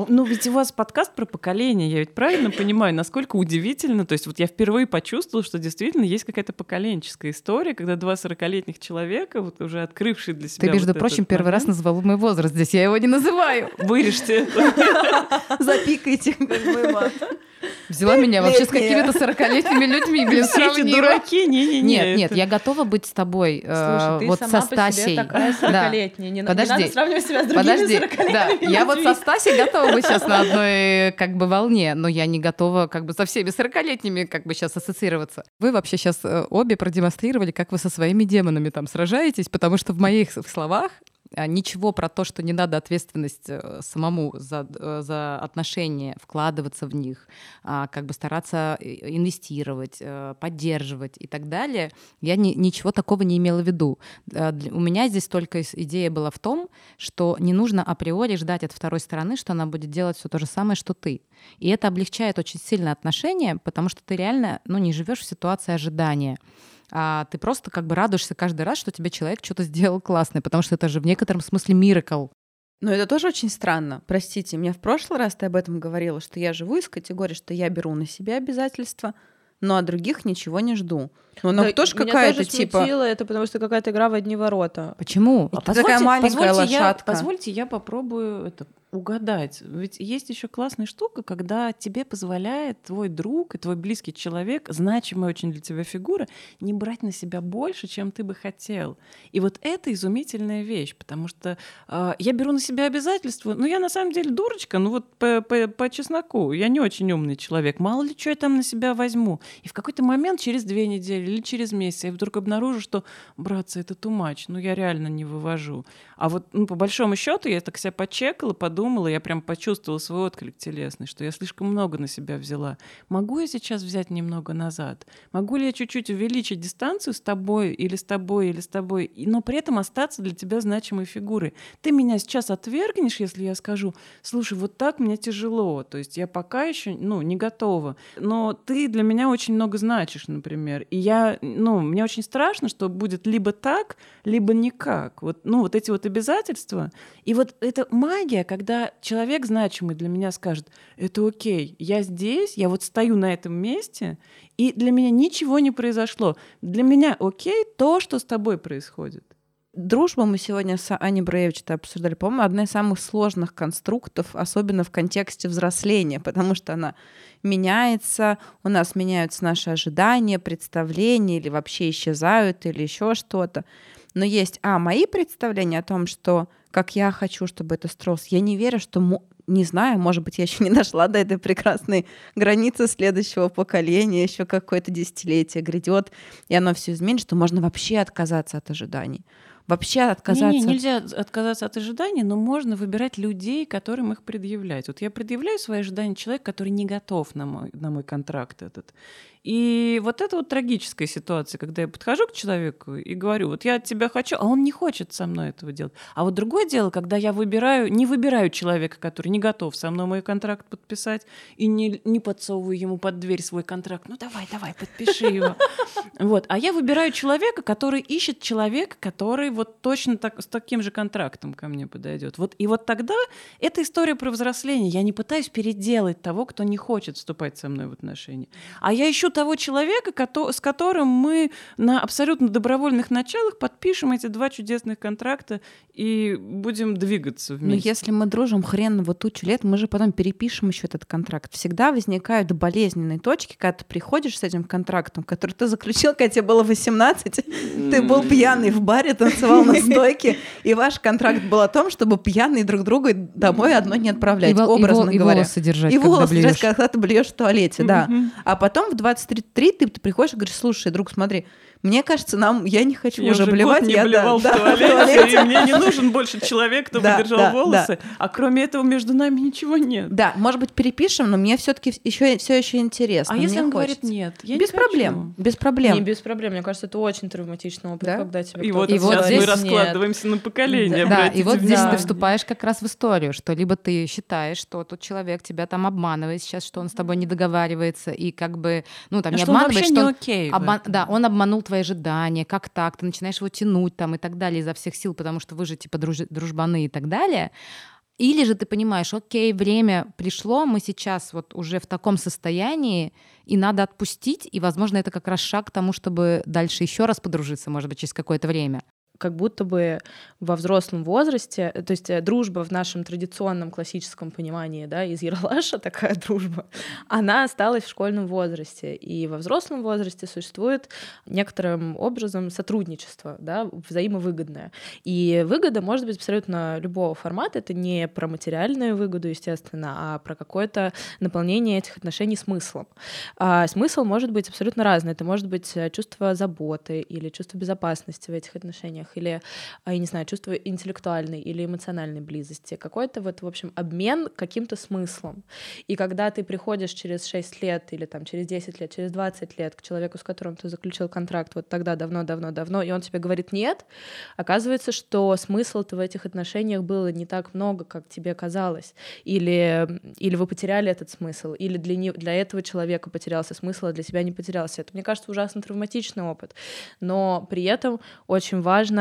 Ну, ведь у вас подкаст про поколение, я ведь правильно понимаю, насколько удивительно. То есть вот я впервые почувствовала, что действительно есть какая-то поколенческая история, когда два 40-летних человека, вот уже открывшие для себя Ты, между вот прочим, этот первый раз назвал мой возраст здесь. Я его не называю. Вырежьте это. запикайте, как бы, мат. Взяла меня вообще с какими-то 40-летними людьми, блин, Все эти сравнила. дураки, не-не-не. Нет, нет, я готова быть с тобой э, Слушай, ты вот сама со по себе Стасей. 40-летняя. Не, на- не Подожди. надо сравнивать себя с другими Подожди, 40-летними да, я вот со Стасей готова быть сейчас на одной как бы волне, но я не готова как бы со всеми 40-летними как бы сейчас ассоциироваться. Вы вообще сейчас обе продемонстрировали, как вы со своими демонами там сражаетесь, потому что в моих словах ничего про то, что не надо ответственность э, самому за, э, за отношения, вкладываться в них, а, как бы стараться инвестировать, э, поддерживать и так далее, я ни- ничего такого не имела в виду. У меня здесь только идея была в том, что не нужно априори ждать от второй стороны, что она будет делать все то же самое, что ты. И это облегчает очень сильно отношения, потому что ты реально ну, не живешь в ситуации ожидания. А ты просто как бы радуешься каждый раз, что тебе человек что-то сделал классное, потому что это же в некотором смысле миракл. Но это тоже очень странно. Простите, мне в прошлый раз ты об этом говорила, что я живу из категории, что я беру на себя обязательства, но от других ничего не жду. Ну, она Да, тоже меня какая-то типа... смутило это, потому что какая-то игра в одни ворота. Почему? И ты такая маленькая позвольте я- лошадка. позвольте я попробую это угадать. Ведь есть еще классная штука, когда тебе позволяет твой друг и твой близкий человек, значимая очень для тебя фигура, не брать на себя больше, чем ты бы хотел. И вот это изумительная вещь, потому что э, я беру на себя обязательства, но я на самом деле дурочка, ну вот по, по, по чесноку, я не очень умный человек, мало ли что я там на себя возьму. И в какой-то момент через две недели или через месяц я вдруг обнаружу, что, братцы, это much, ну я реально не вывожу. А вот ну, по большому счету я так себя почекала, подумала, я прям почувствовала свой отклик телесный, что я слишком много на себя взяла. Могу я сейчас взять немного назад? Могу ли я чуть-чуть увеличить дистанцию с тобой или с тобой или с тобой, но при этом остаться для тебя значимой фигурой? Ты меня сейчас отвергнешь, если я скажу, слушай, вот так мне тяжело, то есть я пока еще, ну, не готова, но ты для меня очень много значишь, например, и я, ну, мне очень страшно, что будет либо так, либо никак. Вот, ну, вот эти вот обязательства. И вот эта магия, когда человек значимый для меня скажет, это окей, я здесь, я вот стою на этом месте, и для меня ничего не произошло. Для меня окей то, что с тобой происходит. Дружба мы сегодня с Аней Браевич это обсуждали, по-моему, одна из самых сложных конструктов, особенно в контексте взросления, потому что она меняется, у нас меняются наши ожидания, представления, или вообще исчезают, или еще что-то. Но есть, а, мои представления о том, что как я хочу, чтобы это строилось, я не верю, что не знаю, может быть, я еще не дошла до этой прекрасной границы следующего поколения, еще какое-то десятилетие грядет, и оно все изменит, что можно вообще отказаться от ожиданий. Вообще отказаться. Не, не, от- нельзя отказаться от ожиданий, но можно выбирать людей, которым их предъявлять. Вот я предъявляю свои ожидания человеку, который не готов на мой, на мой контракт этот. И вот это вот трагическая ситуация, когда я подхожу к человеку и говорю, вот я от тебя хочу, а он не хочет со мной этого делать. А вот другое дело, когда я выбираю, не выбираю человека, который не готов со мной мой контракт подписать, и не, не подсовываю ему под дверь свой контракт. Ну давай, давай, подпиши его. Вот. А я выбираю человека, который ищет человека, который вот точно так, с таким же контрактом ко мне подойдет. Вот, и вот тогда это история про взросление. Я не пытаюсь переделать того, кто не хочет вступать со мной в отношения. А я ищу того человека, с которым мы на абсолютно добровольных началах подпишем эти два чудесных контракта и будем двигаться вместе. Но если мы дружим хреново тучу лет, мы же потом перепишем еще этот контракт. Всегда возникают болезненные точки, когда ты приходишь с этим контрактом, который ты заключил, когда тебе было 18, ты был пьяный в баре, танцевал на стойке, и ваш контракт был о том, чтобы пьяные друг друга домой одно не отправлять, и образно и говоря. волосы держать, и когда волосы блюешь. держать, когда ты блюешь в туалете, да. А потом в 23 ты, ты приходишь и говоришь, слушай, друг, смотри, мне кажется, нам я не хочу я уже, уже блевать. Год не я блевал да, в, да, туалете, в туалете. и мне не нужен больше человек, кто Да, да, волосы. А кроме этого между нами ничего нет. Да, может быть, перепишем, но мне все-таки еще все еще интересно. А если он хочется. говорит нет, я без не проблем, хочу. без проблем. Не без проблем. Мне кажется, это очень травматичный опыт, Да? когда тебе И вот, И вот сейчас здесь мы нет. раскладываемся на поколение. Да, и вот здесь ты вступаешь как раз в историю, что либо ты считаешь, что тот человек тебя там обманывает сейчас, что он с тобой не договаривается, и как бы, ну, там, А не что обманывает, что не окей. Обман-. Да, он обманул твои ожидания, как так, ты начинаешь его тянуть там и так далее изо всех сил, потому что вы же типа друж- дружбаны и так далее. Или же ты понимаешь, окей, время пришло, мы сейчас вот уже в таком состоянии, и надо отпустить, и, возможно, это как раз шаг к тому, чтобы дальше еще раз подружиться, может быть, через какое-то время. Как будто бы во взрослом возрасте, то есть э, дружба в нашем традиционном классическом понимании, да, из Ералаша такая дружба, она осталась в школьном возрасте. И во взрослом возрасте существует некоторым образом сотрудничество, да, взаимовыгодное. И выгода может быть абсолютно любого формата. Это не про материальную выгоду, естественно, а про какое-то наполнение этих отношений смыслом. А смысл может быть абсолютно разный. Это может быть э, чувство заботы или чувство безопасности в этих отношениях, или, а, я не знаю, чувство интеллектуальной или эмоциональной близости. Какой-то вот, в общем, обмен каким-то смыслом. И когда ты приходишь через 6 лет или там через 10 лет, через 20 лет к человеку, с которым ты заключил контракт вот тогда давно-давно-давно, и он тебе говорит «нет», оказывается, что смысл-то в этих отношениях было не так много, как тебе казалось. Или, или вы потеряли этот смысл, или для, не, для этого человека потерялся смысл, а для себя не потерялся. Это, мне кажется, ужасно травматичный опыт. Но при этом очень важно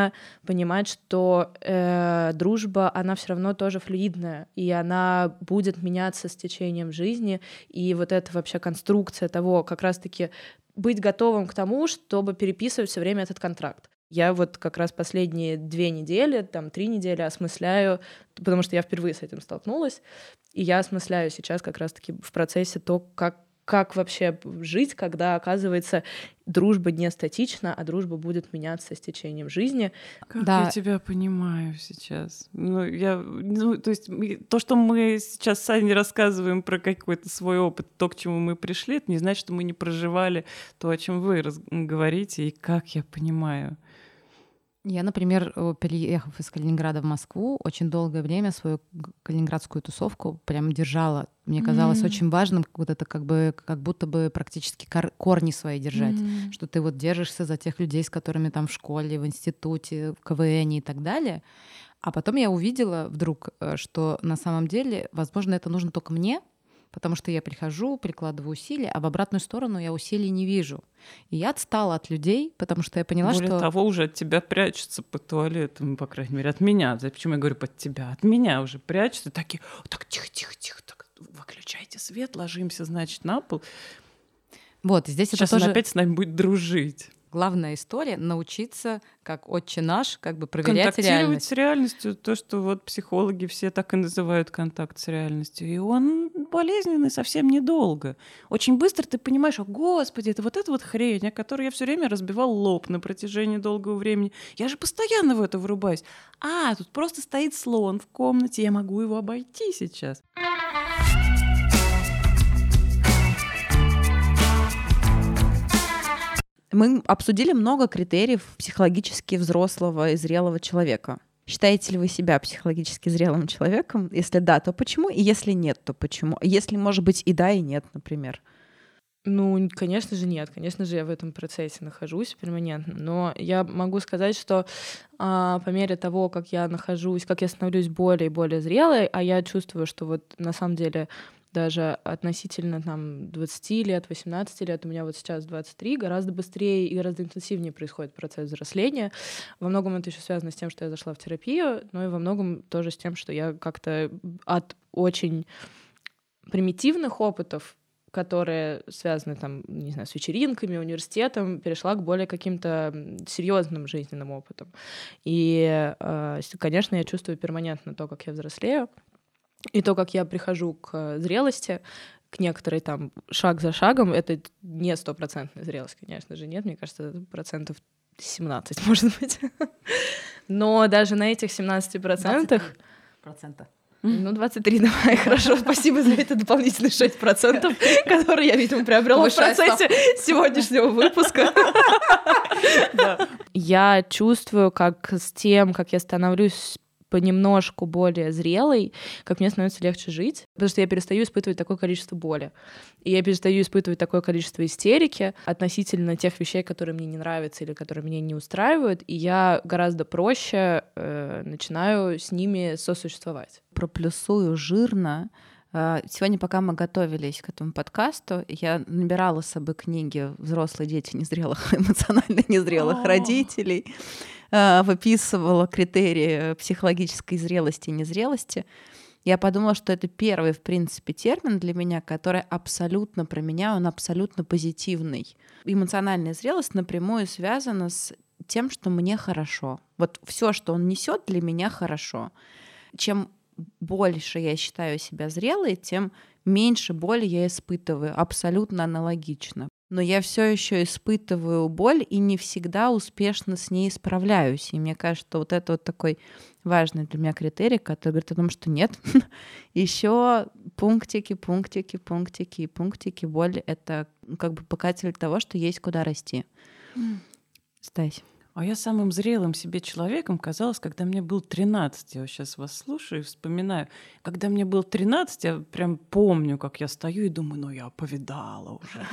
понимать, что э, дружба, она все равно тоже флюидная, и она будет меняться с течением жизни. И вот эта вообще конструкция того, как раз-таки быть готовым к тому, чтобы переписывать все время этот контракт. Я вот как раз последние две недели, там три недели осмысляю, потому что я впервые с этим столкнулась, и я осмысляю сейчас как раз-таки в процессе то, как как вообще жить, когда, оказывается, дружба не статична, а дружба будет меняться с течением жизни. Как Да. я тебя понимаю сейчас. Ну, я, ну, то есть то, что мы сейчас сами рассказываем про какой-то свой опыт, то, к чему мы пришли, это не значит, что мы не проживали то, о чем вы раз- говорите, и как я понимаю. Я, например, переехав из Калининграда в Москву, очень долгое время свою калининградскую тусовку прям держала. Мне казалось М. очень важным вот это как бы как будто бы практически кор- корни свои держать. Что ты вот держишься за тех людей, с которыми там в школе, в институте, в КВН и так далее. А потом я увидела вдруг, э, что на самом деле, возможно, это нужно только мне, потому что я прихожу, прикладываю усилия, а в обратную сторону я усилий не вижу. И я отстала от людей, потому что я поняла, Более что... того, уже от тебя прячутся по туалетам, по крайней мере, от меня. Почему я говорю под тебя? От меня уже прячутся. Такие, так, тихо, тихо, тихо, так, выключайте свет, ложимся, значит, на пол. Вот, здесь Сейчас это тоже опять с нами будет дружить. Главная история — научиться, как отче наш, как бы проверять контактировать реальность. с реальностью, то, что вот психологи все так и называют контакт с реальностью. И он болезненный совсем недолго. Очень быстро ты понимаешь, о, господи, это вот эта вот хрень, о которой я все время разбивал лоб на протяжении долгого времени. Я же постоянно в это врубаюсь. А, тут просто стоит слон в комнате, я могу его обойти сейчас. Мы обсудили много критериев психологически взрослого и зрелого человека. Считаете ли вы себя психологически зрелым человеком? Если да, то почему? И если нет, то почему? Если, может быть, и да, и нет, например. Ну, конечно же, нет. Конечно же, я в этом процессе нахожусь перманентно. Но я могу сказать, что а, по мере того, как я нахожусь, как я становлюсь более и более зрелой, а я чувствую, что вот на самом деле даже относительно там 20 лет, 18 лет, у меня вот сейчас 23, гораздо быстрее и гораздо интенсивнее происходит процесс взросления. Во многом это еще связано с тем, что я зашла в терапию, но и во многом тоже с тем, что я как-то от очень примитивных опытов которые связаны там, не знаю, с вечеринками, университетом, перешла к более каким-то серьезным жизненным опытам. И, э, конечно, я чувствую перманентно то, как я взрослею, и то, как я прихожу к зрелости, к некоторой там шаг за шагом, это не стопроцентная зрелость, конечно же, нет, мне кажется, процентов 17, может быть. Но даже на этих 17 процентах... Процента. Ну, 23 давай, хорошо, спасибо за это дополнительные 6 процентов, которые я, видимо, приобрела в процессе сегодняшнего выпуска. Я чувствую, как с тем, как я становлюсь понемножку более зрелой, как мне становится легче жить, потому что я перестаю испытывать такое количество боли. И я перестаю испытывать такое количество истерики относительно тех вещей, которые мне не нравятся или которые меня не устраивают, и я гораздо проще э, начинаю с ними сосуществовать. Проплюсую жирно Сегодня, пока мы готовились к этому подкасту, я набирала с собой книги «Взрослые дети незрелых, эмоционально незрелых родителей». Э, выписывала критерии психологической зрелости и незрелости, я подумала, что это первый, в принципе, термин для меня, который абсолютно про меня, он абсолютно позитивный. Эмоциональная зрелость напрямую связана с тем, что мне хорошо. Вот все, что он несет, для меня хорошо. Чем больше я считаю себя зрелой, тем меньше боли я испытываю. Абсолютно аналогично но я все еще испытываю боль и не всегда успешно с ней справляюсь. И мне кажется, что вот это вот такой важный для меня критерий, который говорит о том, что нет, еще пунктики, пунктики, пунктики и пунктики. Боль — это как бы показатель того, что есть куда расти. Стась. А я самым зрелым себе человеком казалось, когда мне был 13. Я вот сейчас вас слушаю и вспоминаю. Когда мне было 13, я прям помню, как я стою и думаю, ну я повидала уже.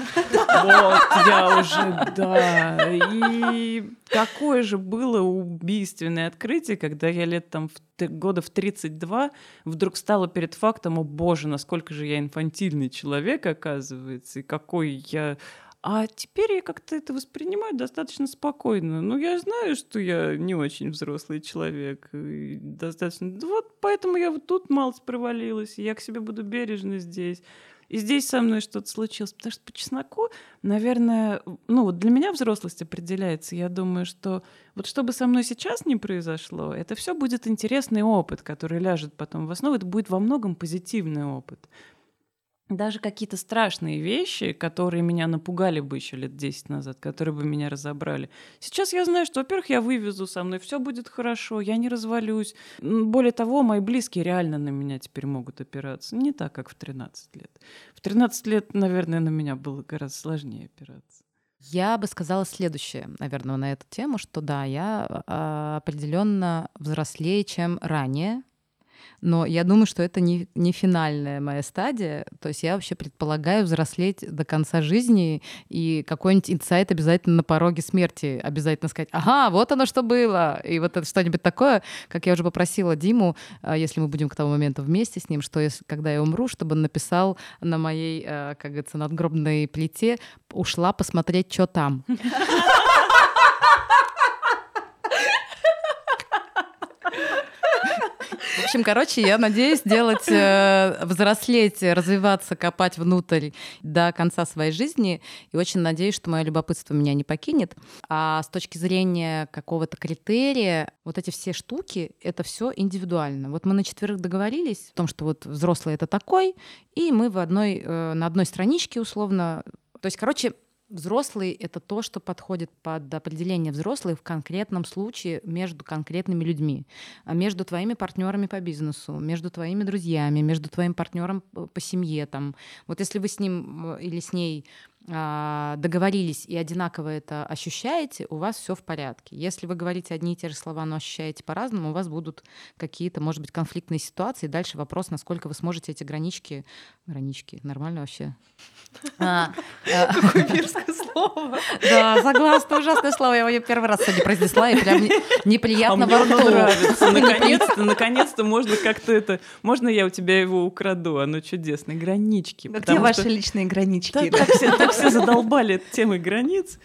Вот, я уже, да. И какое же было убийственное открытие, когда я лет там в года в 32 вдруг стала перед фактом, о боже, насколько же я инфантильный человек, оказывается, и какой я а теперь я как-то это воспринимаю достаточно спокойно. Ну, я знаю, что я не очень взрослый человек. И достаточно... Вот поэтому я вот тут мало провалилась. Я к себе буду бережно здесь. И здесь со мной что-то случилось. Потому что по чесноку, наверное, ну вот для меня взрослость определяется. Я думаю, что вот что бы со мной сейчас не произошло, это все будет интересный опыт, который ляжет потом в основу. Это будет во многом позитивный опыт даже какие-то страшные вещи, которые меня напугали бы еще лет 10 назад, которые бы меня разобрали. Сейчас я знаю, что, во-первых, я вывезу со мной, все будет хорошо, я не развалюсь. Более того, мои близкие реально на меня теперь могут опираться. Не так, как в 13 лет. В 13 лет, наверное, на меня было гораздо сложнее опираться. Я бы сказала следующее, наверное, на эту тему, что да, я а, определенно взрослее, чем ранее, но я думаю, что это не, не финальная моя стадия. То есть я вообще предполагаю взрослеть до конца жизни, и какой-нибудь инсайт обязательно на пороге смерти обязательно сказать, ага, вот оно что было. И вот это что-нибудь такое, как я уже попросила Диму, а, если мы будем к тому моменту вместе с ним, что если, когда я умру, чтобы он написал на моей, а, как говорится, надгробной плите, ушла посмотреть, что там. В общем, короче, я надеюсь делать, э, взрослеть, развиваться, копать внутрь до конца своей жизни. И очень надеюсь, что мое любопытство меня не покинет. А с точки зрения какого-то критерия, вот эти все штуки, это все индивидуально. Вот мы на четверых договорились о том, что вот взрослый это такой, и мы в одной, э, на одной страничке условно. То есть, короче, Взрослый — это то, что подходит под определение взрослый в конкретном случае между конкретными людьми, а между твоими партнерами по бизнесу, между твоими друзьями, между твоим партнером по семье. Там. Вот если вы с ним или с ней договорились и одинаково это ощущаете, у вас все в порядке. Если вы говорите одни и те же слова, но ощущаете по-разному, у вас будут какие-то, может быть, конфликтные ситуации. Дальше вопрос, насколько вы сможете эти гранички... Гранички, нормально вообще? А, а. Какое мерзкое слово. Да, согласна, ужасное слово. Я его первый раз сегодня произнесла, и прям неприятно во рту. нравится. Наконец-то, наконец-то можно как-то это... Можно я у тебя его украду? Оно чудесное. Гранички. Где ваши личные гранички? Все задолбали темы границ,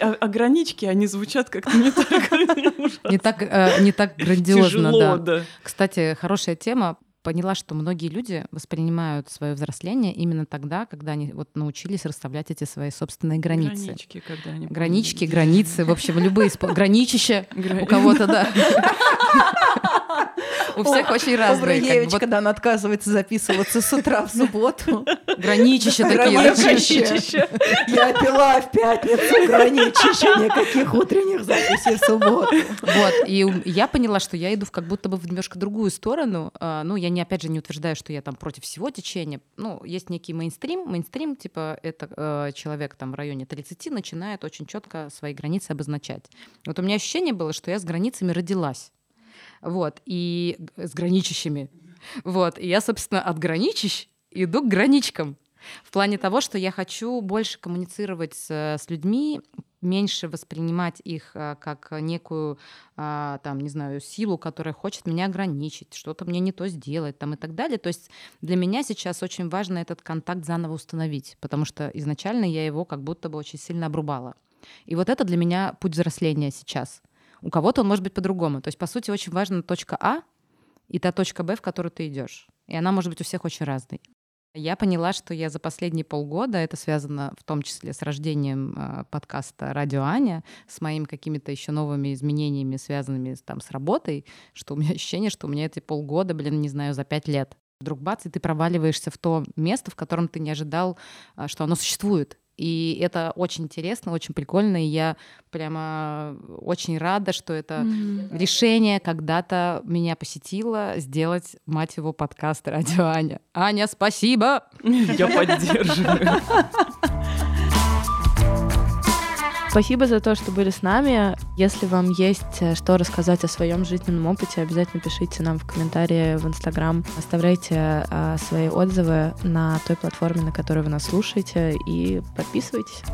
а, а гранички, они звучат как-то не так Не так, э, не так грандиозно, Тяжело, да. да. Кстати, хорошая тема поняла, что многие люди воспринимают свое взросление именно тогда, когда они вот научились расставлять эти свои собственные границы. Гранички, когда они Гранички, границы, в общем, любые граничища у кого-то, да. У всех очень разные. У когда она отказывается записываться с утра в субботу. Граничища такие. Граничища. Я пила в пятницу граничища, никаких утренних записей в субботу. Вот, и я поняла, что я иду как будто бы в немножко другую сторону. А, ну, я не, опять же, не утверждаю, что я там против всего течения. Ну, есть некий мейнстрим. Мейнстрим, типа, это э, человек там в районе 30 начинает очень четко свои границы обозначать. Вот у меня ощущение было, что я с границами родилась вот, и с граничащими. Вот, и я, собственно, от граничищ иду к граничкам. В плане того, что я хочу больше коммуницировать с, с людьми, меньше воспринимать их а, как некую, а, там, не знаю, силу, которая хочет меня ограничить, что-то мне не то сделать, там, и так далее. То есть для меня сейчас очень важно этот контакт заново установить, потому что изначально я его как будто бы очень сильно обрубала. И вот это для меня путь взросления сейчас. У кого-то он может быть по-другому. То есть, по сути, очень важна точка А и та точка Б, в которую ты идешь. И она может быть у всех очень разной. Я поняла, что я за последние полгода, это связано в том числе с рождением э, подкаста «Радио Аня», с моими какими-то еще новыми изменениями, связанными там, с работой, что у меня ощущение, что у меня эти полгода, блин, не знаю, за пять лет. Вдруг бац, и ты проваливаешься в то место, в котором ты не ожидал, э, что оно существует. И это очень интересно, очень прикольно, и я прямо очень рада, что это mm-hmm. решение когда-то меня посетило сделать, мать его, подкаст «Радио Аня». Аня, спасибо! Я поддерживаю. Спасибо за то, что были с нами. Если вам есть э, что рассказать о своем жизненном опыте, обязательно пишите нам в комментарии в Инстаграм. Оставляйте а, свои отзывы на той платформе, на которой вы нас слушаете, и подписывайтесь.